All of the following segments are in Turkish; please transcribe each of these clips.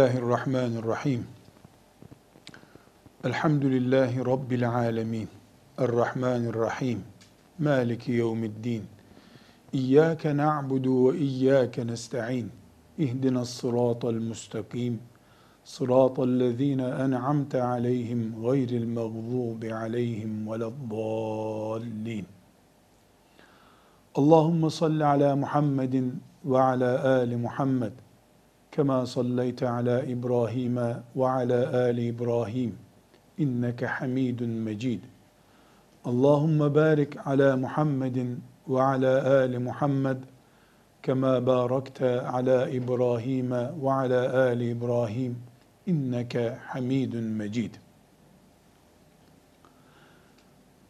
Bismillahirrahmanirrahim. Elhamdülillahi Rabbil alemin. Errahmanirrahim. Maliki yevmiddin. İyyâke na'budu ve iyyâke nesta'in. İhdina sıratal müstakim. Sıratal lezîne en'amte aleyhim gayril mağzûbi aleyhim veleddallin. Allahümme salli ala Muhammedin ve ala ali Muhammed. كما صليت على ابراهيم وعلى ال ابراهيم انك حميد مجيد اللهم بارك على محمد وعلى ال محمد كما باركت على ابراهيم وعلى ال ابراهيم انك حميد مجيد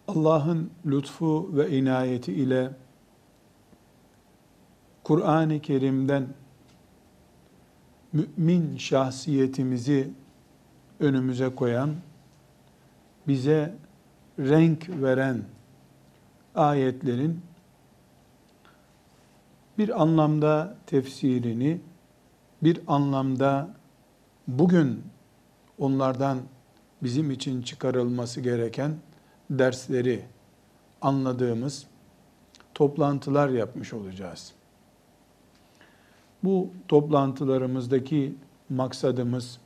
Allah'ın lütfu ve inayeti ile Kur'an-ı Kerim'den mümin şahsiyetimizi önümüze koyan, bize renk veren ayetlerin bir anlamda tefsirini, bir anlamda bugün onlardan bizim için çıkarılması gereken dersleri anladığımız toplantılar yapmış olacağız. Bu toplantılarımızdaki maksadımız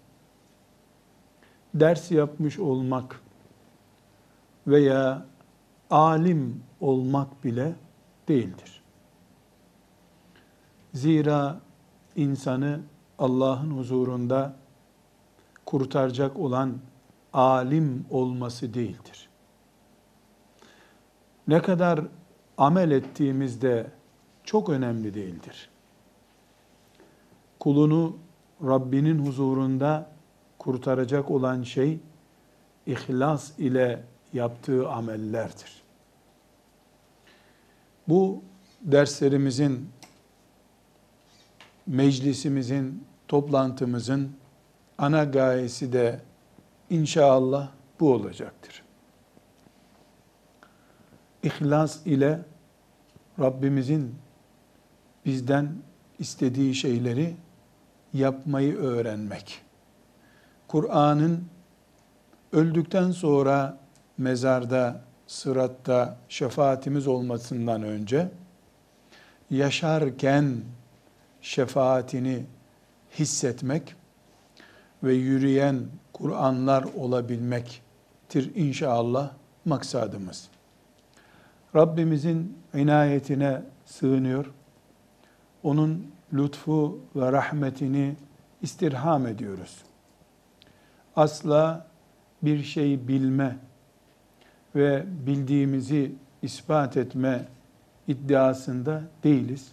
ders yapmış olmak veya alim olmak bile değildir. Zira insanı Allah'ın huzurunda kurtaracak olan alim olması değildir. Ne kadar amel ettiğimizde çok önemli değildir kulunu Rabbinin huzurunda kurtaracak olan şey ihlas ile yaptığı amellerdir. Bu derslerimizin, meclisimizin, toplantımızın ana gayesi de inşallah bu olacaktır. İhlas ile Rabbimizin bizden istediği şeyleri yapmayı öğrenmek. Kur'an'ın öldükten sonra mezarda, sıratta şefaatimiz olmasından önce yaşarken şefaatini hissetmek ve yürüyen Kur'anlar olabilmektir inşallah maksadımız. Rabbimizin inayetine sığınıyor. Onun lütfu ve rahmetini istirham ediyoruz. Asla bir şey bilme ve bildiğimizi ispat etme iddiasında değiliz.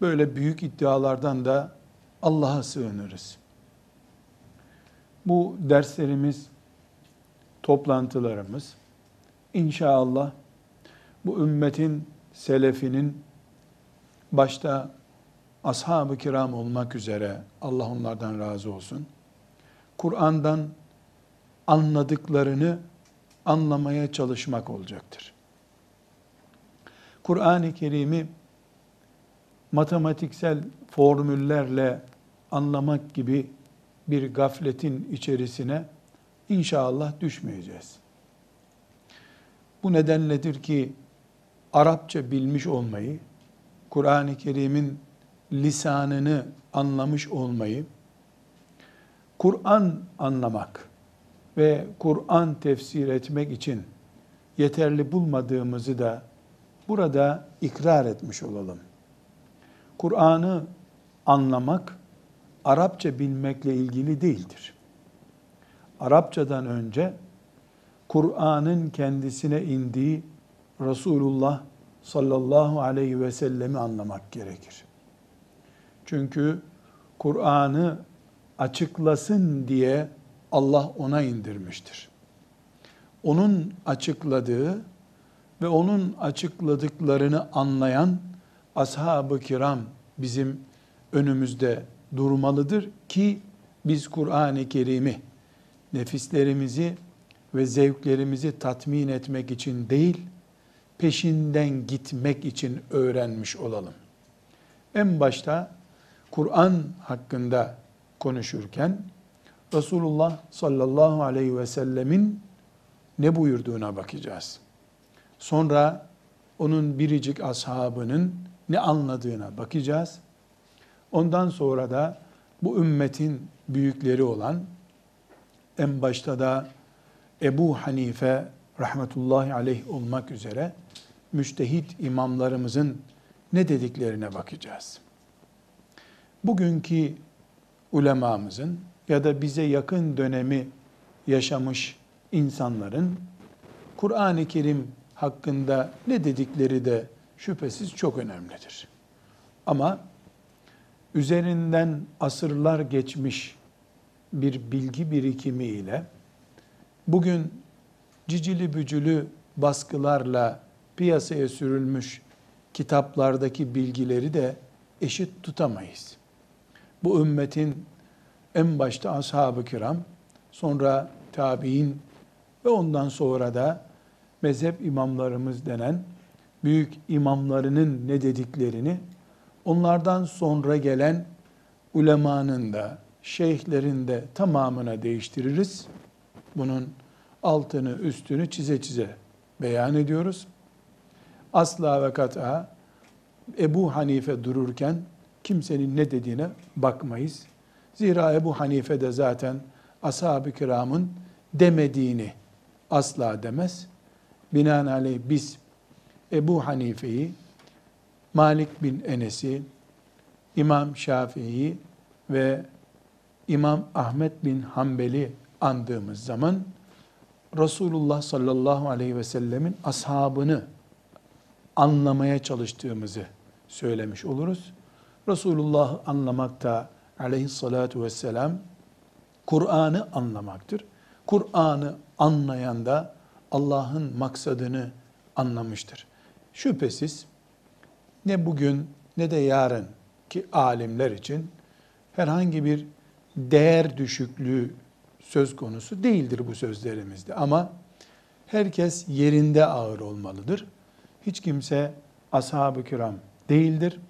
Böyle büyük iddialardan da Allah'a sığınırız. Bu derslerimiz, toplantılarımız inşallah bu ümmetin selefinin başta ashab-ı kiram olmak üzere Allah onlardan razı olsun. Kur'an'dan anladıklarını anlamaya çalışmak olacaktır. Kur'an-ı Kerim'i matematiksel formüllerle anlamak gibi bir gafletin içerisine inşallah düşmeyeceğiz. Bu nedenledir ki Arapça bilmiş olmayı, Kur'an-ı Kerim'in lisanını anlamış olmayı, Kur'an anlamak ve Kur'an tefsir etmek için yeterli bulmadığımızı da burada ikrar etmiş olalım. Kur'an'ı anlamak Arapça bilmekle ilgili değildir. Arapçadan önce Kur'an'ın kendisine indiği Resulullah sallallahu aleyhi ve sellemi anlamak gerekir. Çünkü Kur'an'ı açıklasın diye Allah ona indirmiştir. Onun açıkladığı ve onun açıkladıklarını anlayan ashab-ı kiram bizim önümüzde durmalıdır ki biz Kur'an-ı Kerim'i nefislerimizi ve zevklerimizi tatmin etmek için değil, peşinden gitmek için öğrenmiş olalım. En başta Kur'an hakkında konuşurken Resulullah sallallahu aleyhi ve sellemin ne buyurduğuna bakacağız. Sonra onun biricik ashabının ne anladığına bakacağız. Ondan sonra da bu ümmetin büyükleri olan en başta da Ebu Hanife rahmetullahi aleyh olmak üzere müştehit imamlarımızın ne dediklerine bakacağız. Bugünkü ulemamızın ya da bize yakın dönemi yaşamış insanların Kur'an-ı Kerim hakkında ne dedikleri de şüphesiz çok önemlidir. Ama üzerinden asırlar geçmiş bir bilgi birikimi ile bugün cicili bücülü baskılarla piyasaya sürülmüş kitaplardaki bilgileri de eşit tutamayız. Bu ümmetin en başta ashab-ı kiram, sonra tabi'in ve ondan sonra da mezhep imamlarımız denen büyük imamlarının ne dediklerini onlardan sonra gelen ulemanın da şeyhlerin de tamamına değiştiririz. Bunun altını üstünü çize çize beyan ediyoruz. Asla ve kat'a Ebu Hanife dururken kimsenin ne dediğine bakmayız. Zira Ebu Hanife de zaten ashab-ı kiramın demediğini asla demez. Binaenaleyh biz Ebu Hanife'yi, Malik bin Enes'i, İmam Şafii'yi ve İmam Ahmet bin Hanbel'i andığımız zaman Resulullah sallallahu aleyhi ve sellemin ashabını anlamaya çalıştığımızı söylemiş oluruz. Resulullah anlamakta aleyhissalatu vesselam Kur'an'ı anlamaktır. Kur'an'ı anlayan da Allah'ın maksadını anlamıştır. Şüphesiz ne bugün ne de yarın ki alimler için herhangi bir değer düşüklüğü söz konusu değildir bu sözlerimizde. Ama herkes yerinde ağır olmalıdır. Hiç kimse ashab-ı kiram değildir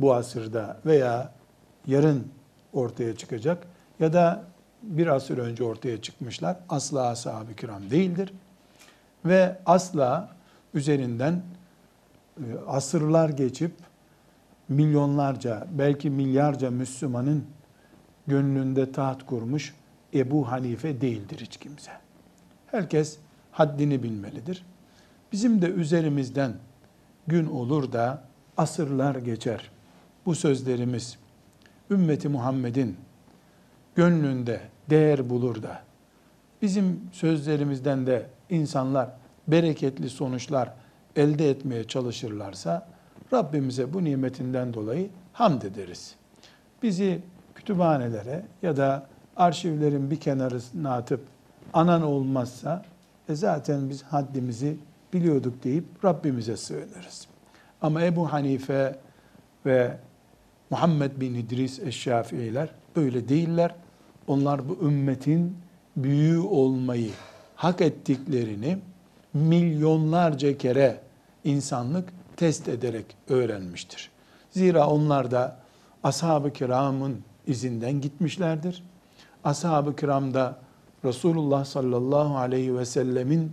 bu asırda veya yarın ortaya çıkacak ya da bir asır önce ortaya çıkmışlar. Asla ashab-ı kiram değildir. Ve asla üzerinden e, asırlar geçip milyonlarca belki milyarca Müslümanın gönlünde taht kurmuş Ebu Hanife değildir hiç kimse. Herkes haddini bilmelidir. Bizim de üzerimizden gün olur da asırlar geçer. Bu sözlerimiz ümmeti Muhammed'in gönlünde değer bulur da bizim sözlerimizden de insanlar bereketli sonuçlar elde etmeye çalışırlarsa Rabbimize bu nimetinden dolayı hamd ederiz. Bizi kütüphanelere ya da arşivlerin bir kenarına atıp anan olmazsa e zaten biz haddimizi biliyorduk deyip Rabbimize sığınırız. Ama Ebu Hanife ve Muhammed bin İdris Eşşafiiler öyle değiller. Onlar bu ümmetin büyüğü olmayı hak ettiklerini milyonlarca kere insanlık test ederek öğrenmiştir. Zira onlar da ashab-ı kiramın izinden gitmişlerdir. Ashab-ı kiram da Resulullah sallallahu aleyhi ve sellemin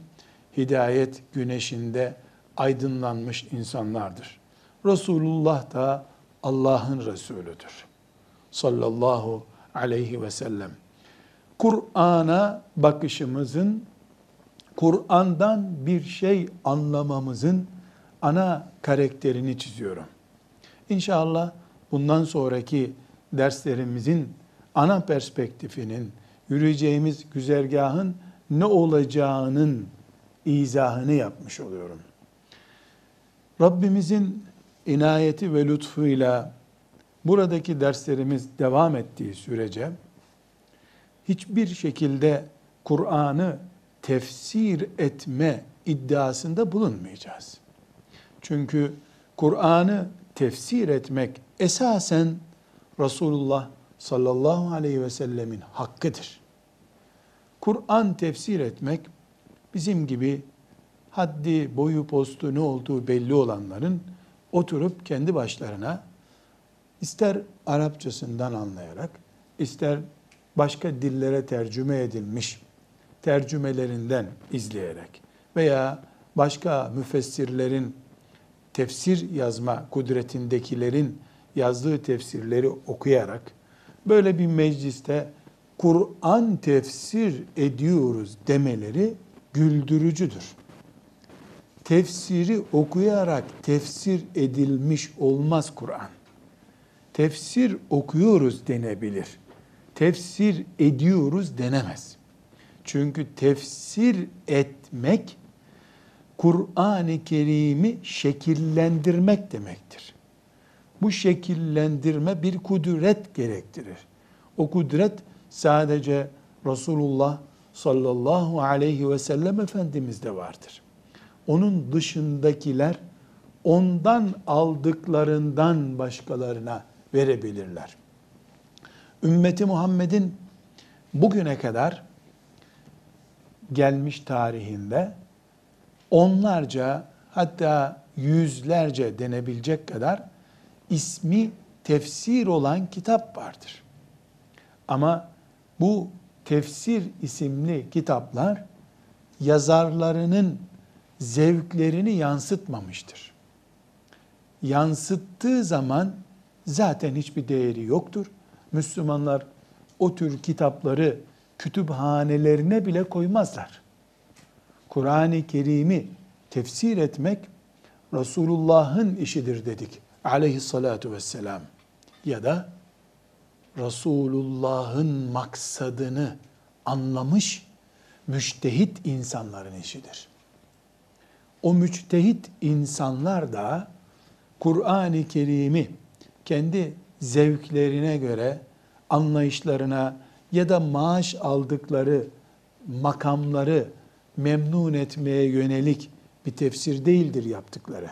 hidayet güneşinde aydınlanmış insanlardır. Resulullah da Allah'ın Resulüdür. Sallallahu aleyhi ve sellem. Kur'an'a bakışımızın, Kur'an'dan bir şey anlamamızın ana karakterini çiziyorum. İnşallah bundan sonraki derslerimizin ana perspektifinin, yürüyeceğimiz güzergahın ne olacağının izahını yapmış oluyorum. Rabbimizin inayeti ve lütfuyla buradaki derslerimiz devam ettiği sürece hiçbir şekilde Kur'an'ı tefsir etme iddiasında bulunmayacağız. Çünkü Kur'an'ı tefsir etmek esasen Resulullah sallallahu aleyhi ve sellemin hakkıdır. Kur'an tefsir etmek bizim gibi haddi, boyu, postu ne olduğu belli olanların oturup kendi başlarına ister Arapçasından anlayarak, ister başka dillere tercüme edilmiş tercümelerinden izleyerek veya başka müfessirlerin tefsir yazma kudretindekilerin yazdığı tefsirleri okuyarak böyle bir mecliste Kur'an tefsir ediyoruz demeleri güldürücüdür. Tefsiri okuyarak tefsir edilmiş olmaz Kur'an. Tefsir okuyoruz denebilir. Tefsir ediyoruz denemez. Çünkü tefsir etmek Kur'an-ı Kerim'i şekillendirmek demektir. Bu şekillendirme bir kudret gerektirir. O kudret sadece Resulullah sallallahu aleyhi ve sellem Efendimiz'de vardır. Onun dışındakiler ondan aldıklarından başkalarına verebilirler. Ümmeti Muhammed'in bugüne kadar gelmiş tarihinde onlarca hatta yüzlerce denebilecek kadar ismi tefsir olan kitap vardır. Ama bu tefsir isimli kitaplar yazarlarının zevklerini yansıtmamıştır. Yansıttığı zaman zaten hiçbir değeri yoktur. Müslümanlar o tür kitapları kütüphanelerine bile koymazlar. Kur'an-ı Kerim'i tefsir etmek Resulullah'ın işidir dedik aleyhissalatu vesselam. Ya da Resulullah'ın maksadını anlamış müçtehit insanların işidir. O müçtehit insanlar da Kur'an-ı Kerim'i kendi zevklerine göre, anlayışlarına ya da maaş aldıkları makamları memnun etmeye yönelik bir tefsir değildir yaptıkları.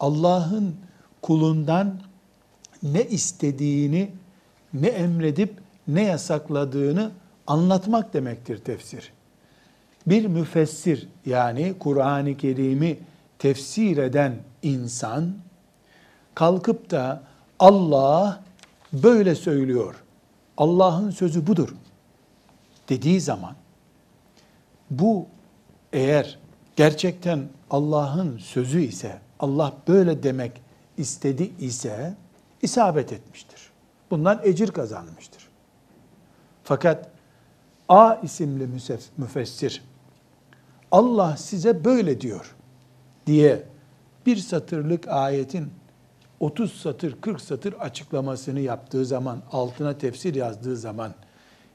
Allah'ın kulundan ne istediğini, ne emredip ne yasakladığını anlatmak demektir tefsir. Bir müfessir yani Kur'an-ı Kerim'i tefsir eden insan kalkıp da Allah böyle söylüyor. Allah'ın sözü budur dediği zaman bu eğer gerçekten Allah'ın sözü ise, Allah böyle demek istedi ise isabet etmiştir. Bundan ecir kazanmıştır. Fakat A isimli müfessir Allah size böyle diyor diye bir satırlık ayetin 30 satır 40 satır açıklamasını yaptığı zaman altına tefsir yazdığı zaman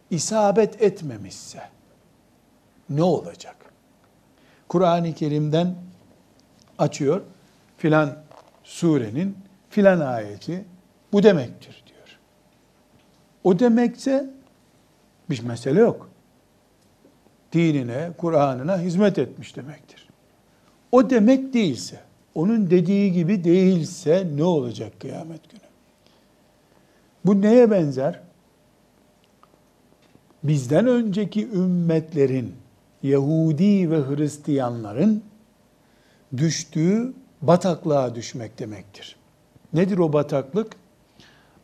isabet etmemişse ne olacak? Kur'an-ı Kerim'den açıyor filan surenin filan ayeti bu demektir diyor. O demekse bir mesele yok. Dinine, Kur'an'ına hizmet etmiş demektir. O demek değilse, onun dediği gibi değilse ne olacak kıyamet günü? Bu neye benzer? Bizden önceki ümmetlerin, Yahudi ve Hristiyanların düştüğü bataklığa düşmek demektir. Nedir o bataklık?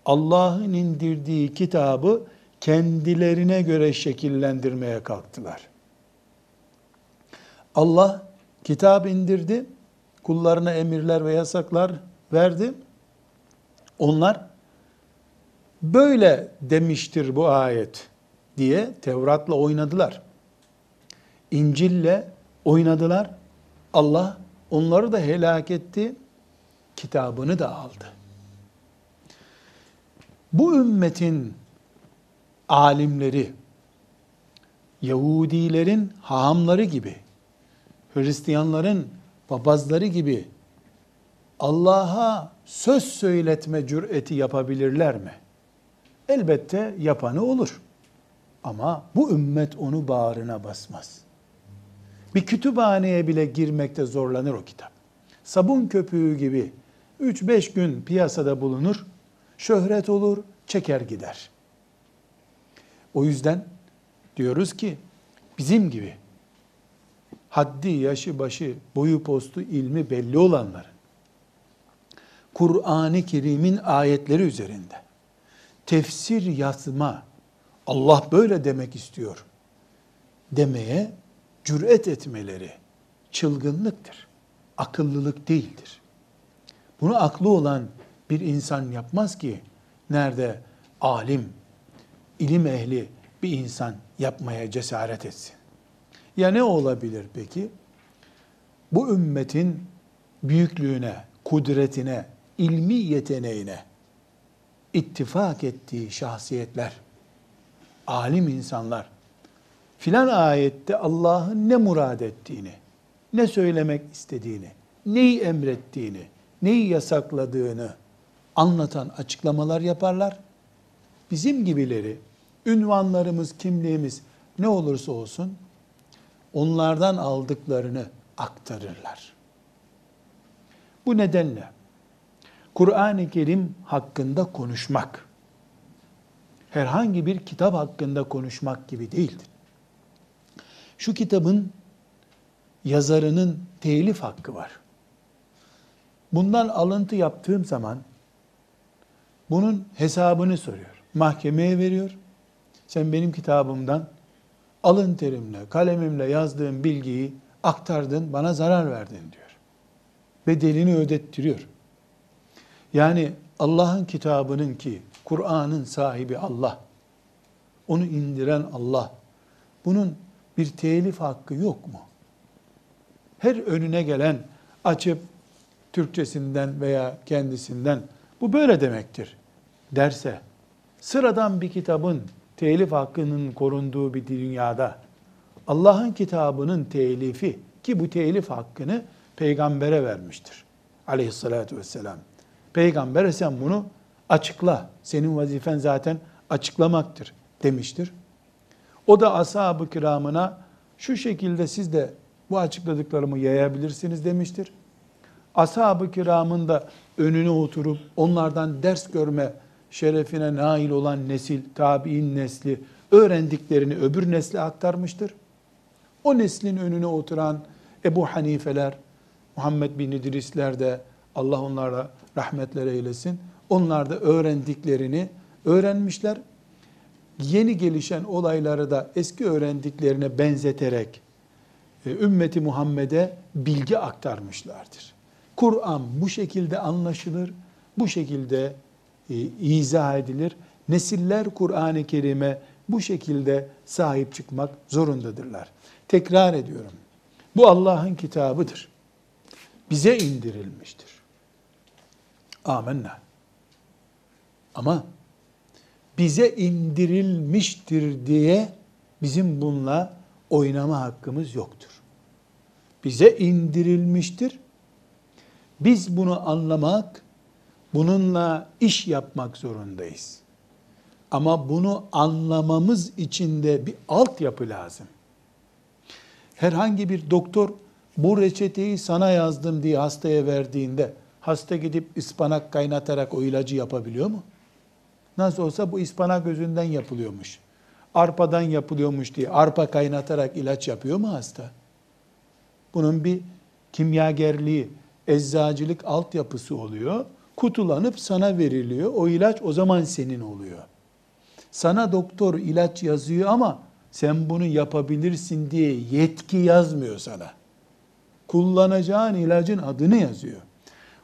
Allah'ın indirdiği kitabı kendilerine göre şekillendirmeye kalktılar. Allah kitap indirdi, kullarına emirler ve yasaklar verdi. Onlar böyle demiştir bu ayet diye Tevrat'la oynadılar. İncil'le oynadılar. Allah onları da helak etti, kitabını da aldı. Bu ümmetin alimleri, Yahudilerin hahamları gibi, Hristiyanların papazları gibi Allah'a söz söyletme cüreti yapabilirler mi? Elbette yapanı olur. Ama bu ümmet onu bağrına basmaz. Bir kütüphaneye bile girmekte zorlanır o kitap. Sabun köpüğü gibi 3-5 gün piyasada bulunur, şöhret olur, çeker gider. O yüzden diyoruz ki bizim gibi haddi, yaşı, başı, boyu postu, ilmi belli olanların Kur'an-ı Kerim'in ayetleri üzerinde tefsir yazma, Allah böyle demek istiyor demeye cüret etmeleri çılgınlıktır. Akıllılık değildir. Bunu aklı olan bir insan yapmaz ki nerede alim, ilim ehli bir insan yapmaya cesaret etsin. Ya ne olabilir peki? Bu ümmetin büyüklüğüne, kudretine, ilmi yeteneğine ittifak ettiği şahsiyetler, alim insanlar, filan ayette Allah'ın ne murad ettiğini, ne söylemek istediğini, neyi emrettiğini, neyi yasakladığını anlatan açıklamalar yaparlar. Bizim gibileri, ünvanlarımız, kimliğimiz ne olursa olsun onlardan aldıklarını aktarırlar. Bu nedenle Kur'an-ı Kerim hakkında konuşmak herhangi bir kitap hakkında konuşmak gibi değildir. Şu kitabın yazarının telif hakkı var. Bundan alıntı yaptığım zaman bunun hesabını soruyor. Mahkemeye veriyor. Sen benim kitabımdan alın terimle, kalemimle yazdığım bilgiyi aktardın, bana zarar verdin diyor. Bedelini ödettiriyor. Yani Allah'ın kitabının ki Kur'an'ın sahibi Allah, onu indiren Allah, bunun bir telif hakkı yok mu? Her önüne gelen açıp Türkçesinden veya kendisinden bu böyle demektir derse sıradan bir kitabın telif hakkının korunduğu bir dünyada Allah'ın kitabının telifi ki bu telif hakkını peygambere vermiştir. Aleyhissalatü vesselam. Peygambere sen bunu açıkla. Senin vazifen zaten açıklamaktır demiştir. O da ashab-ı kiramına şu şekilde siz de bu açıkladıklarımı yayabilirsiniz demiştir. Ashab-ı kiramın da önüne oturup onlardan ders görme şerefine nail olan nesil, tabi'in nesli öğrendiklerini öbür nesle aktarmıştır. O neslin önüne oturan Ebu Hanifeler, Muhammed bin İdrisler de Allah onlara rahmetler eylesin. Onlar da öğrendiklerini öğrenmişler. Yeni gelişen olayları da eski öğrendiklerine benzeterek e, ümmeti Muhammed'e bilgi aktarmışlardır. Kur'an bu şekilde anlaşılır, bu şekilde izah edilir. Nesiller Kur'an-ı Kerim'e bu şekilde sahip çıkmak zorundadırlar. Tekrar ediyorum. Bu Allah'ın kitabıdır. Bize indirilmiştir. Amenna. Ama bize indirilmiştir diye bizim bununla oynama hakkımız yoktur. Bize indirilmiştir. Biz bunu anlamak, bununla iş yapmak zorundayız. Ama bunu anlamamız için de bir altyapı lazım. Herhangi bir doktor bu reçeteyi sana yazdım diye hastaya verdiğinde hasta gidip ıspanak kaynatarak o ilacı yapabiliyor mu? Nasıl olsa bu ıspanak gözünden yapılıyormuş. Arpadan yapılıyormuş diye arpa kaynatarak ilaç yapıyor mu hasta? Bunun bir kimyagerliği, eczacılık altyapısı oluyor. Kutulanıp sana veriliyor. O ilaç o zaman senin oluyor. Sana doktor ilaç yazıyor ama sen bunu yapabilirsin diye yetki yazmıyor sana. Kullanacağın ilacın adını yazıyor.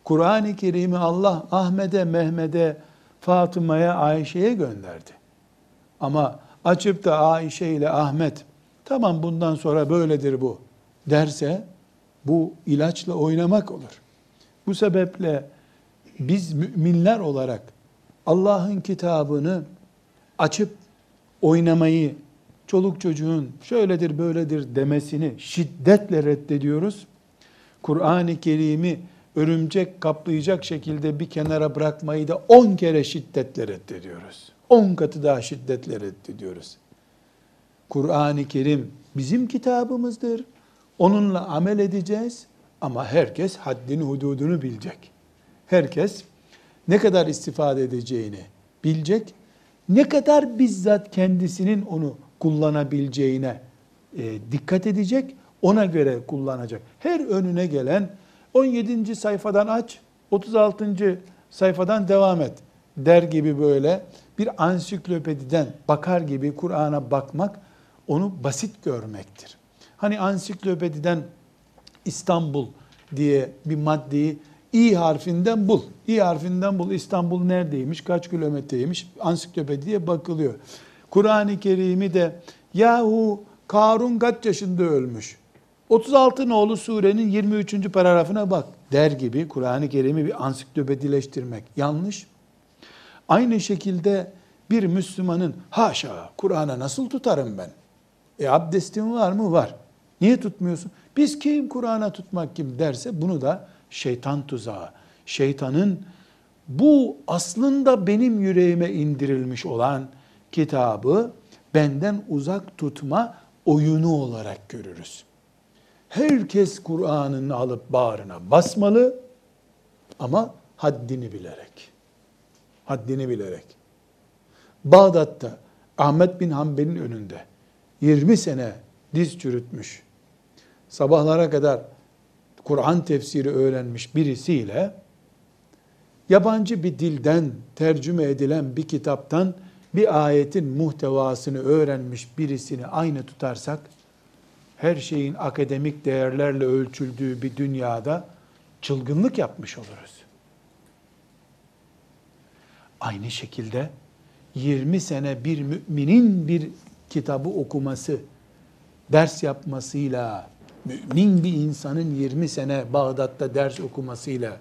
Kur'an-ı Kerim'i Allah Ahmet'e, Mehmet'e, Fatıma'ya, Ayşe'ye gönderdi. Ama açıp da Ayşe ile Ahmet tamam bundan sonra böyledir bu derse bu ilaçla oynamak olur. Bu sebeple biz müminler olarak Allah'ın kitabını açıp oynamayı, çoluk çocuğun şöyledir böyledir demesini şiddetle reddediyoruz. Kur'an-ı Kerim'i örümcek kaplayacak şekilde bir kenara bırakmayı da on kere şiddetle reddediyoruz. On katı daha şiddetle reddediyoruz. Kur'an-ı Kerim bizim kitabımızdır. Onunla amel edeceğiz ama herkes haddini hududunu bilecek. Herkes ne kadar istifade edeceğini bilecek. Ne kadar bizzat kendisinin onu kullanabileceğine e, dikkat edecek. Ona göre kullanacak. Her önüne gelen 17. sayfadan aç, 36. sayfadan devam et der gibi böyle bir ansiklopediden bakar gibi Kur'an'a bakmak onu basit görmektir. Hani ansiklopediden İstanbul diye bir maddeyi İ harfinden bul. İ harfinden bul. İstanbul neredeymiş, kaç kilometreymiş ansiklopediye bakılıyor. Kur'an-ı Kerim'i de yahu Karun kaç yaşında ölmüş? 36 nolu surenin 23. paragrafına bak der gibi Kur'an-ı Kerim'i bir ansiklopedileştirmek yanlış. Aynı şekilde bir Müslümanın haşa Kur'an'a nasıl tutarım ben? E abdestin var mı? Var. Niye tutmuyorsun? Biz kim Kur'an'a tutmak kim derse bunu da şeytan tuzağı. Şeytanın bu aslında benim yüreğime indirilmiş olan kitabı benden uzak tutma oyunu olarak görürüz. Herkes Kur'an'ını alıp bağrına basmalı ama haddini bilerek. Haddini bilerek. Bağdat'ta Ahmet bin Hanbel'in önünde 20 sene diz çürütmüş, sabahlara kadar Kur'an tefsiri öğrenmiş birisiyle yabancı bir dilden tercüme edilen bir kitaptan bir ayetin muhtevasını öğrenmiş birisini aynı tutarsak her şeyin akademik değerlerle ölçüldüğü bir dünyada çılgınlık yapmış oluruz. Aynı şekilde 20 sene bir müminin bir kitabı okuması, ders yapmasıyla, mümin bir insanın 20 sene Bağdat'ta ders okumasıyla,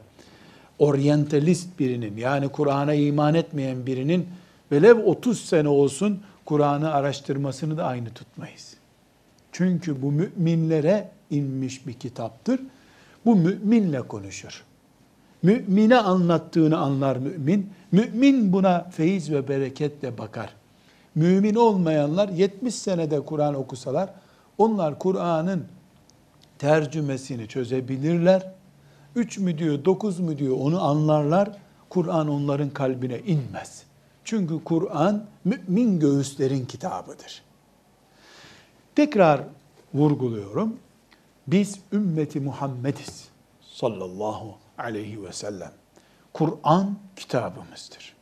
oryantalist birinin yani Kur'an'a iman etmeyen birinin velev 30 sene olsun Kur'an'ı araştırmasını da aynı tutmayız. Çünkü bu müminlere inmiş bir kitaptır. Bu müminle konuşur. Mümine anlattığını anlar mümin. Mümin buna feyiz ve bereketle bakar. Mümin olmayanlar 70 senede Kur'an okusalar onlar Kur'an'ın tercümesini çözebilirler. Üç mü diyor, dokuz mu diyor onu anlarlar. Kur'an onların kalbine inmez. Çünkü Kur'an mümin göğüslerin kitabıdır. Tekrar vurguluyorum. Biz ümmeti Muhammediz sallallahu aleyhi ve sellem. Kur'an kitabımızdır.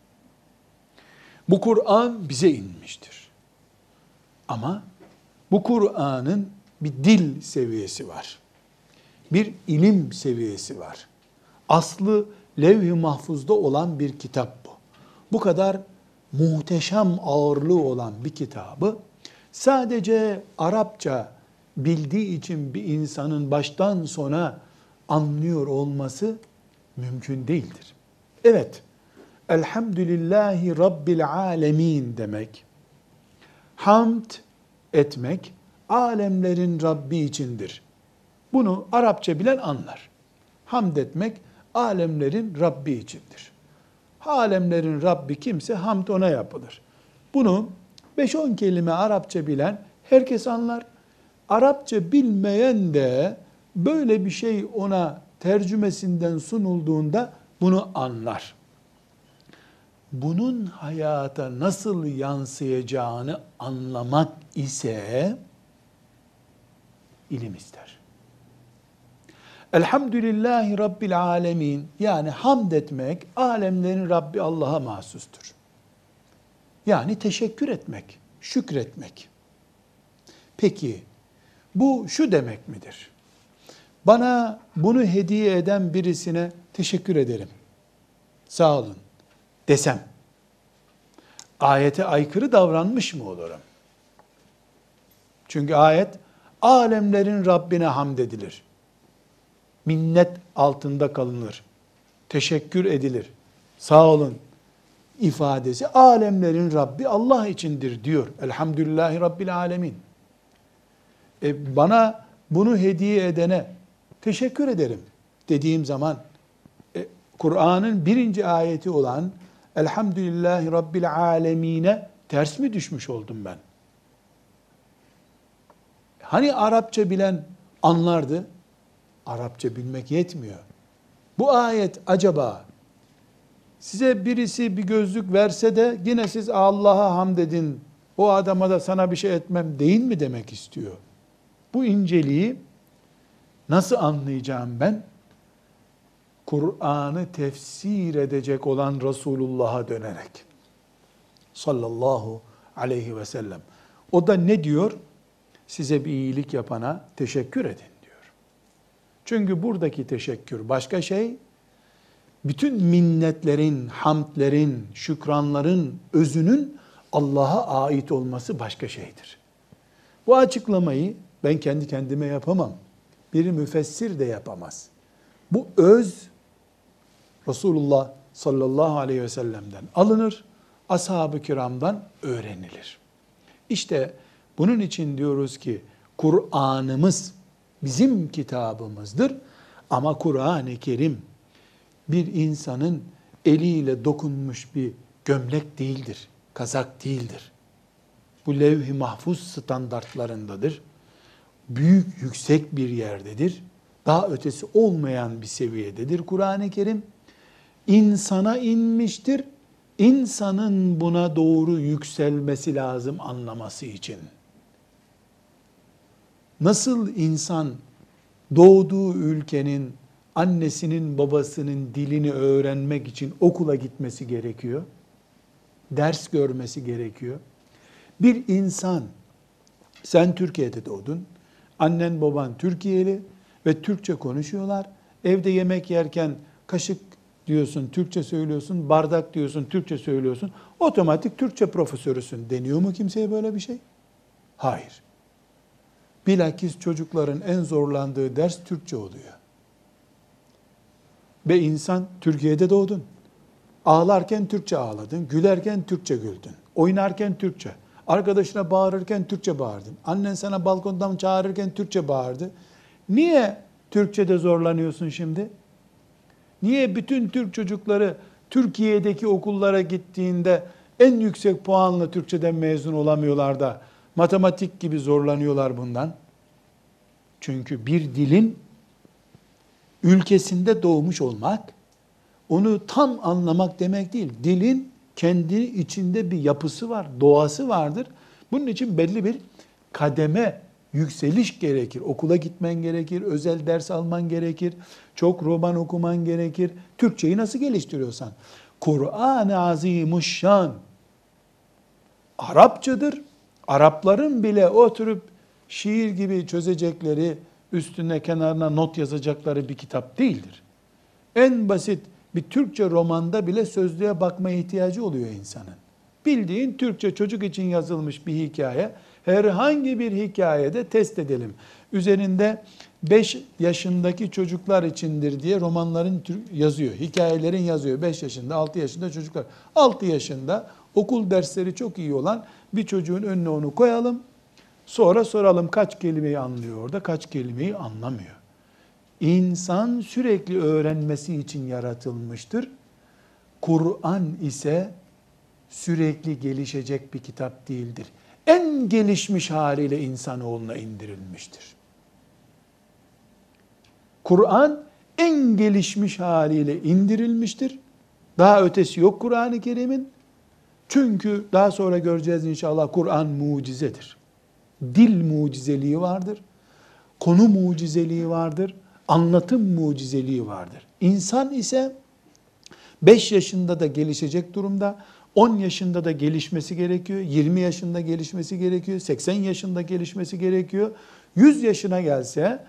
Bu Kur'an bize inmiştir. Ama bu Kur'an'ın bir dil seviyesi var. Bir ilim seviyesi var. Aslı levh-i mahfuzda olan bir kitap bu. Bu kadar muhteşem ağırlığı olan bir kitabı sadece Arapça bildiği için bir insanın baştan sona anlıyor olması mümkün değildir. Evet, Elhamdülillahi Rabbil Alemin demek, hamd etmek, alemlerin Rabbi içindir. Bunu Arapça bilen anlar. Hamd etmek, alemlerin Rabbi içindir. Alemlerin Rabbi kimse hamd ona yapılır. Bunu 5-10 kelime Arapça bilen herkes anlar. Arapça bilmeyen de böyle bir şey ona tercümesinden sunulduğunda bunu anlar. Bunun hayata nasıl yansıyacağını anlamak ise ilim ister. Elhamdülillahi Rabbil alemin yani hamd etmek alemlerin Rabbi Allah'a mahsustur. Yani teşekkür etmek, şükretmek. Peki bu şu demek midir? Bana bunu hediye eden birisine teşekkür ederim. Sağ olun desem ayete aykırı davranmış mı olurum? Çünkü ayet alemlerin Rabbine hamd edilir. Minnet altında kalınır. Teşekkür edilir. Sağ olun ifadesi alemlerin Rabbi Allah içindir diyor. Elhamdülillahi Rabbil alemin. E bana bunu hediye edene teşekkür ederim dediğim zaman e, Kur'an'ın birinci ayeti olan Elhamdülillahi Rabbil alemine ters mi düşmüş oldum ben? Hani Arapça bilen anlardı? Arapça bilmek yetmiyor. Bu ayet acaba size birisi bir gözlük verse de yine siz Allah'a hamd edin, o adama da sana bir şey etmem deyin mi demek istiyor? Bu inceliği nasıl anlayacağım ben? Kur'an'ı tefsir edecek olan Resulullah'a dönerek sallallahu aleyhi ve sellem. O da ne diyor? Size bir iyilik yapana teşekkür edin diyor. Çünkü buradaki teşekkür başka şey, bütün minnetlerin, hamdlerin, şükranların özünün Allah'a ait olması başka şeydir. Bu açıklamayı ben kendi kendime yapamam. Bir müfessir de yapamaz. Bu öz Resulullah sallallahu aleyhi ve sellem'den alınır, ashab-ı kiramdan öğrenilir. İşte bunun için diyoruz ki Kur'an'ımız bizim kitabımızdır ama Kur'an-ı Kerim bir insanın eliyle dokunmuş bir gömlek değildir, kazak değildir. Bu levh-i mahfuz standartlarındadır. Büyük, yüksek bir yerdedir. Daha ötesi olmayan bir seviyededir Kur'an-ı Kerim. İnsana inmiştir. İnsanın buna doğru yükselmesi lazım anlaması için. Nasıl insan doğduğu ülkenin annesinin babasının dilini öğrenmek için okula gitmesi gerekiyor. Ders görmesi gerekiyor. Bir insan sen Türkiye'de doğdun. Annen baban Türkiye'li ve Türkçe konuşuyorlar. Evde yemek yerken kaşık diyorsun, Türkçe söylüyorsun, bardak diyorsun, Türkçe söylüyorsun. Otomatik Türkçe profesörüsün. Deniyor mu kimseye böyle bir şey? Hayır. Bilakis çocukların en zorlandığı ders Türkçe oluyor. Ve insan Türkiye'de doğdun. Ağlarken Türkçe ağladın, gülerken Türkçe güldün, oynarken Türkçe. Arkadaşına bağırırken Türkçe bağırdın. Annen sana balkondan çağırırken Türkçe bağırdı. Niye Türkçe'de zorlanıyorsun şimdi? Niye bütün Türk çocukları Türkiye'deki okullara gittiğinde en yüksek puanla Türkçeden mezun olamıyorlar da matematik gibi zorlanıyorlar bundan? Çünkü bir dilin ülkesinde doğmuş olmak, onu tam anlamak demek değil. Dilin kendi içinde bir yapısı var, doğası vardır. Bunun için belli bir kademe, yükseliş gerekir. Okula gitmen gerekir, özel ders alman gerekir, çok roman okuman gerekir. Türkçeyi nasıl geliştiriyorsan. Kur'an-ı Azimuşşan Arapçadır. Arapların bile oturup şiir gibi çözecekleri, üstüne kenarına not yazacakları bir kitap değildir. En basit bir Türkçe romanda bile sözlüğe bakma ihtiyacı oluyor insanın. Bildiğin Türkçe çocuk için yazılmış bir hikaye, herhangi bir hikayede test edelim. Üzerinde 5 yaşındaki çocuklar içindir diye romanların yazıyor. Hikayelerin yazıyor. 5 yaşında, 6 yaşında çocuklar. 6 yaşında okul dersleri çok iyi olan bir çocuğun önüne onu koyalım. Sonra soralım kaç kelimeyi anlıyor orada, kaç kelimeyi anlamıyor. İnsan sürekli öğrenmesi için yaratılmıştır. Kur'an ise sürekli gelişecek bir kitap değildir. En gelişmiş haliyle insanoğluna indirilmiştir. Kur'an en gelişmiş haliyle indirilmiştir. Daha ötesi yok Kur'an-ı Kerim'in. Çünkü daha sonra göreceğiz inşallah Kur'an mucizedir. Dil mucizeliği vardır. Konu mucizeliği vardır. Anlatım mucizeliği vardır. İnsan ise 5 yaşında da gelişecek durumda. 10 yaşında da gelişmesi gerekiyor. 20 yaşında gelişmesi gerekiyor. 80 yaşında gelişmesi gerekiyor. 100 yaşına gelse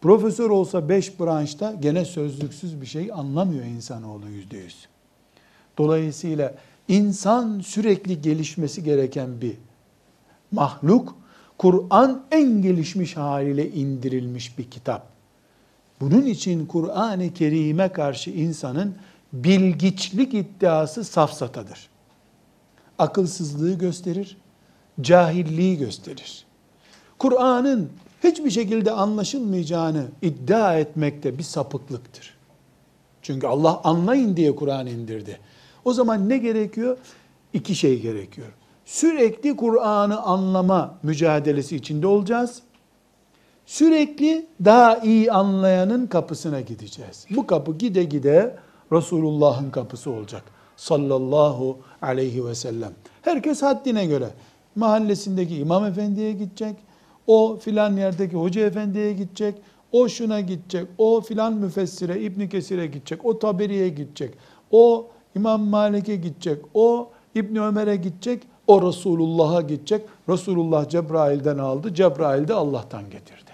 profesör olsa 5 branşta gene sözlüksüz bir şey anlamıyor insanoğlu yüzde yüz. Dolayısıyla insan sürekli gelişmesi gereken bir mahluk. Kur'an en gelişmiş haliyle indirilmiş bir kitap. Bunun için Kur'an-ı Kerim'e karşı insanın bilgiçlik iddiası safsatadır. Akılsızlığı gösterir, cahilliği gösterir. Kur'an'ın hiçbir şekilde anlaşılmayacağını iddia etmekte bir sapıklıktır. Çünkü Allah anlayın diye Kur'an indirdi. O zaman ne gerekiyor? İki şey gerekiyor. Sürekli Kur'an'ı anlama mücadelesi içinde olacağız. Sürekli daha iyi anlayanın kapısına gideceğiz. Bu kapı gide gide Resulullah'ın kapısı olacak. Sallallahu aleyhi ve sellem. Herkes haddine göre mahallesindeki imam efendiye gidecek. O filan yerdeki hoca efendiye gidecek. o şuna gidecek, o filan müfessire, İbn Kesir'e gidecek, o Taberi'ye gidecek, o İmam Malik'e gidecek, o İbn Ömer'e gidecek, o Resulullah'a gidecek. Resulullah Cebrail'den aldı, Cebrail de Allah'tan getirdi.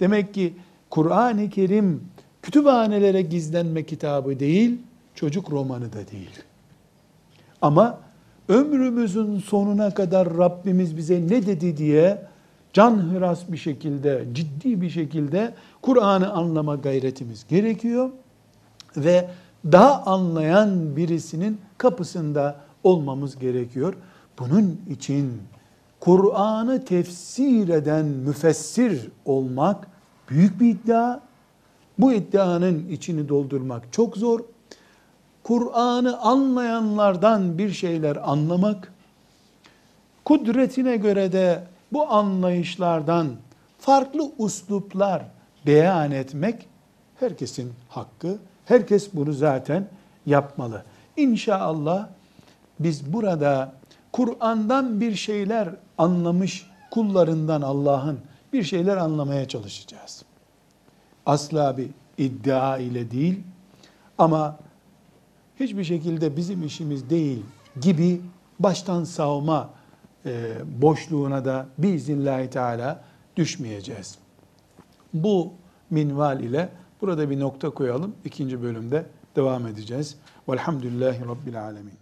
Demek ki Kur'an-ı Kerim kütüphanelere gizlenme kitabı değil, çocuk romanı da değil. Ama ömrümüzün sonuna kadar Rabbimiz bize ne dedi diye canhıras bir şekilde, ciddi bir şekilde Kur'an'ı anlama gayretimiz gerekiyor. Ve daha anlayan birisinin kapısında olmamız gerekiyor. Bunun için Kur'an'ı tefsir eden müfessir olmak büyük bir iddia. Bu iddianın içini doldurmak çok zor. Kur'an'ı anlayanlardan bir şeyler anlamak, kudretine göre de bu anlayışlardan farklı usluplar beyan etmek herkesin hakkı. Herkes bunu zaten yapmalı. İnşallah biz burada Kur'an'dan bir şeyler anlamış kullarından Allah'ın bir şeyler anlamaya çalışacağız. Asla bir iddia ile değil ama hiçbir şekilde bizim işimiz değil gibi baştan savma e, boşluğuna da biiznillahü teala düşmeyeceğiz. Bu minval ile burada bir nokta koyalım. İkinci bölümde devam edeceğiz. Velhamdülillahi Rabbil Alemin.